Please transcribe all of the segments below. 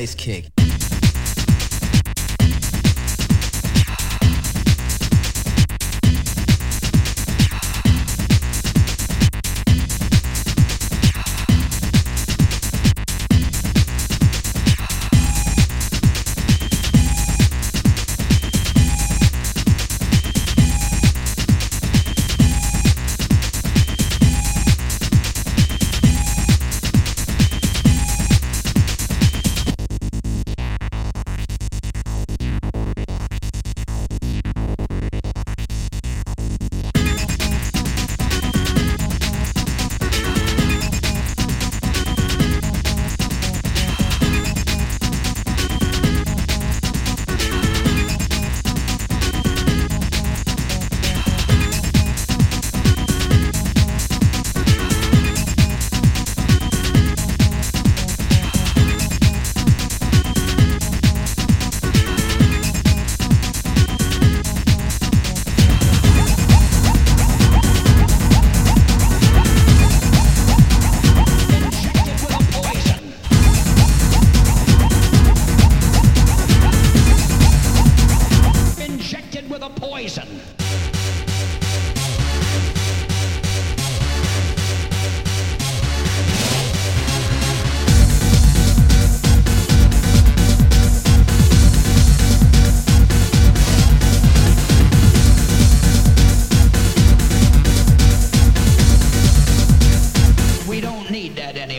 Bass kick.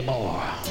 anymore.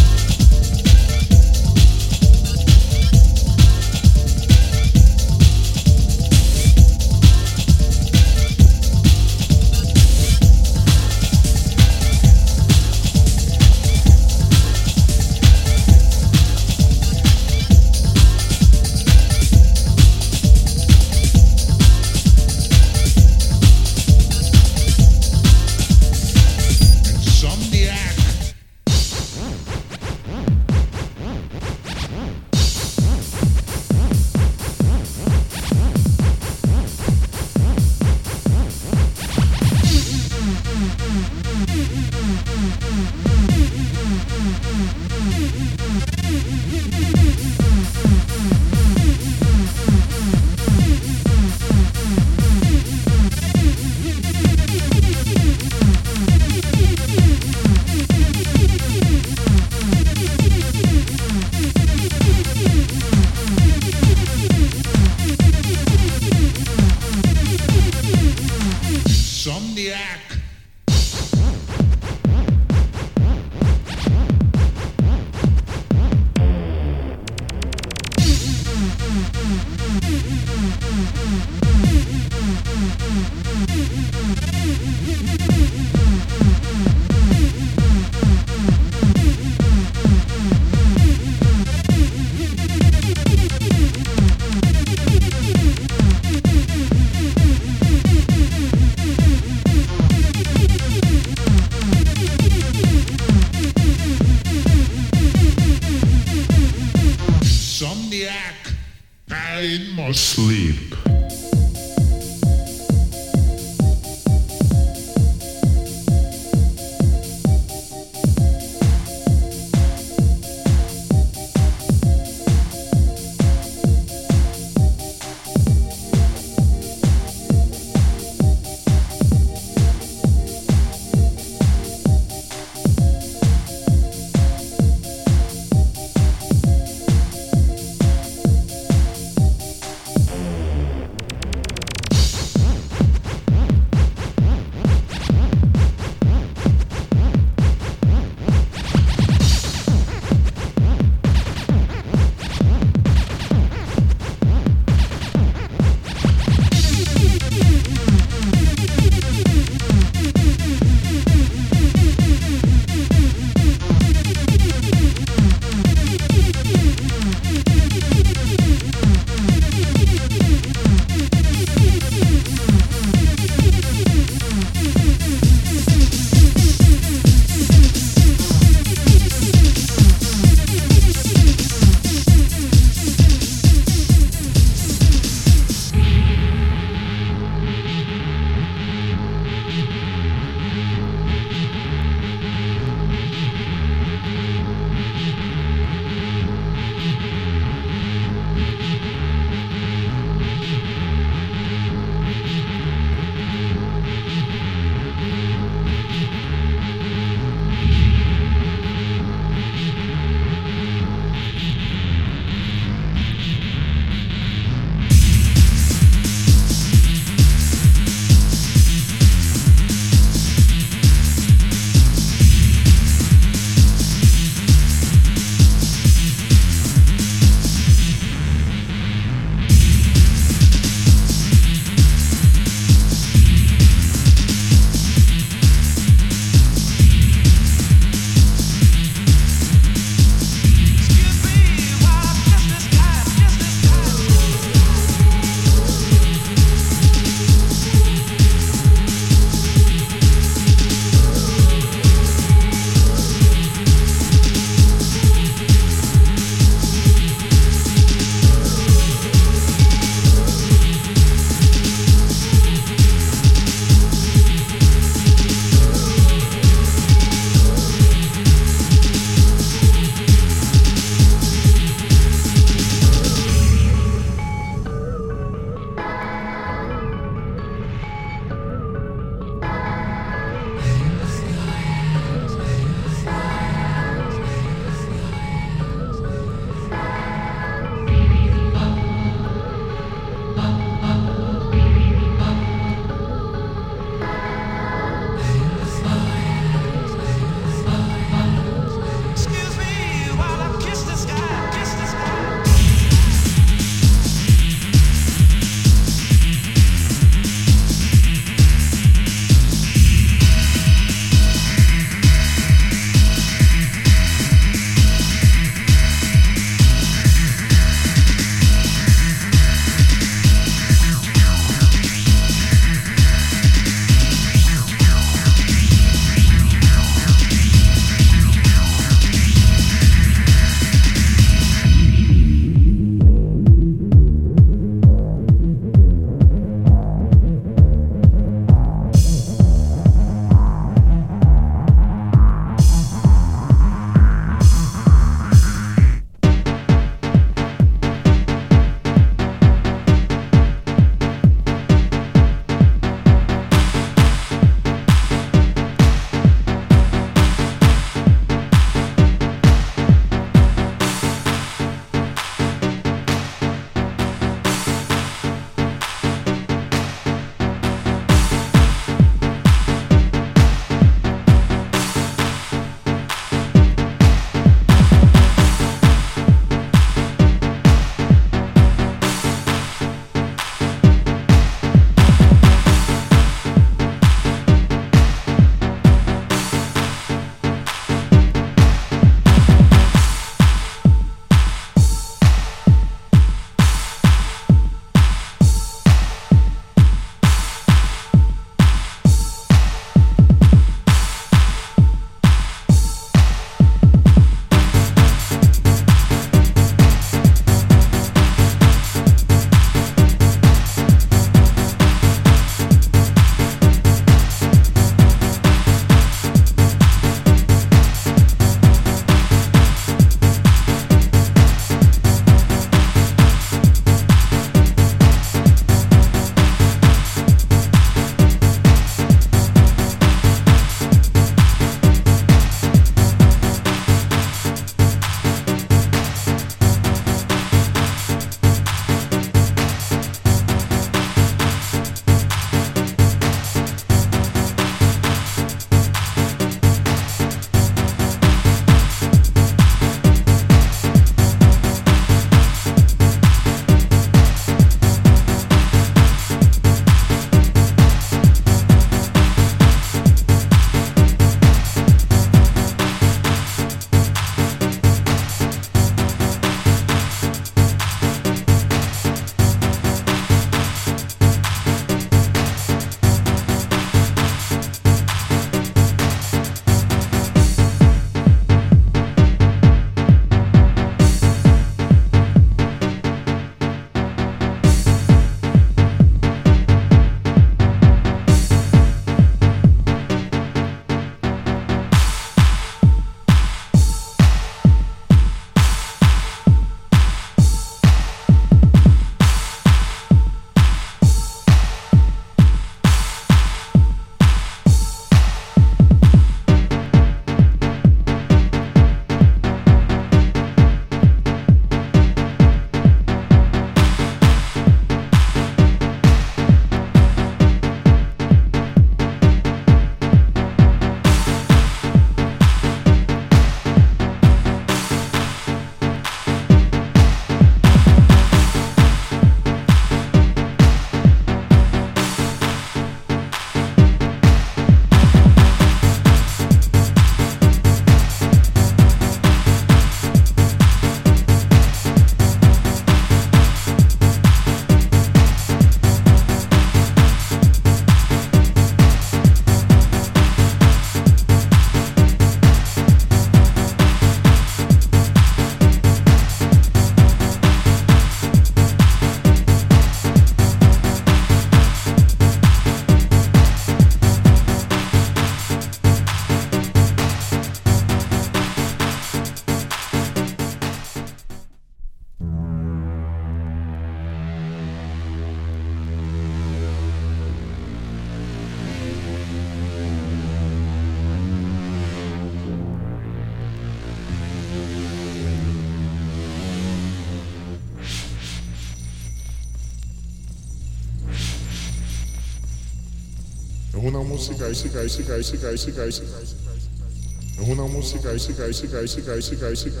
Una música, música, música, música, música, música.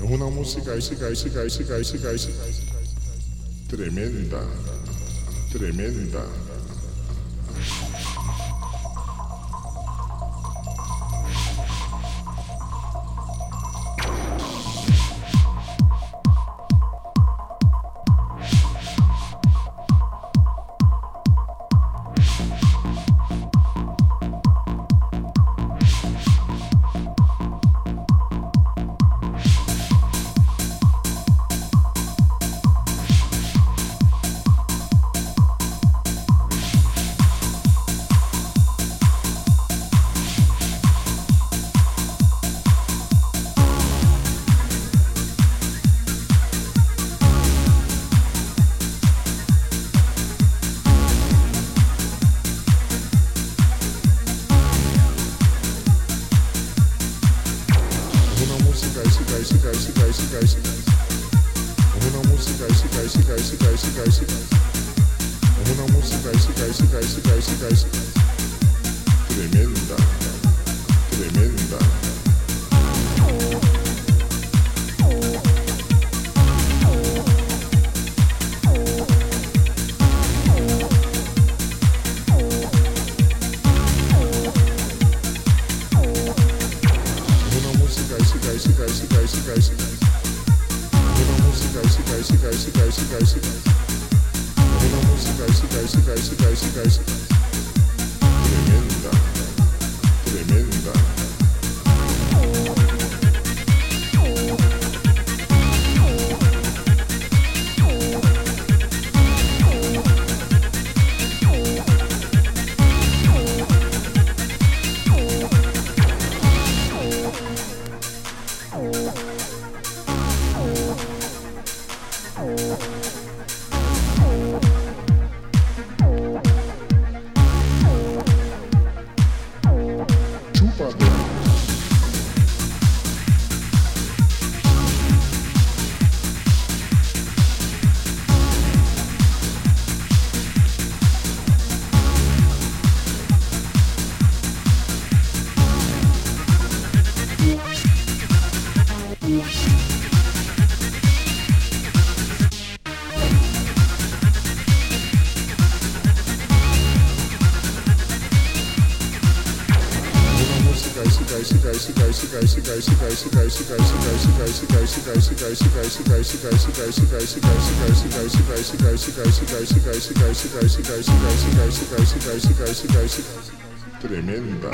Una música, música, música, música, música, música. Tremenda, tremenda. Tremenda.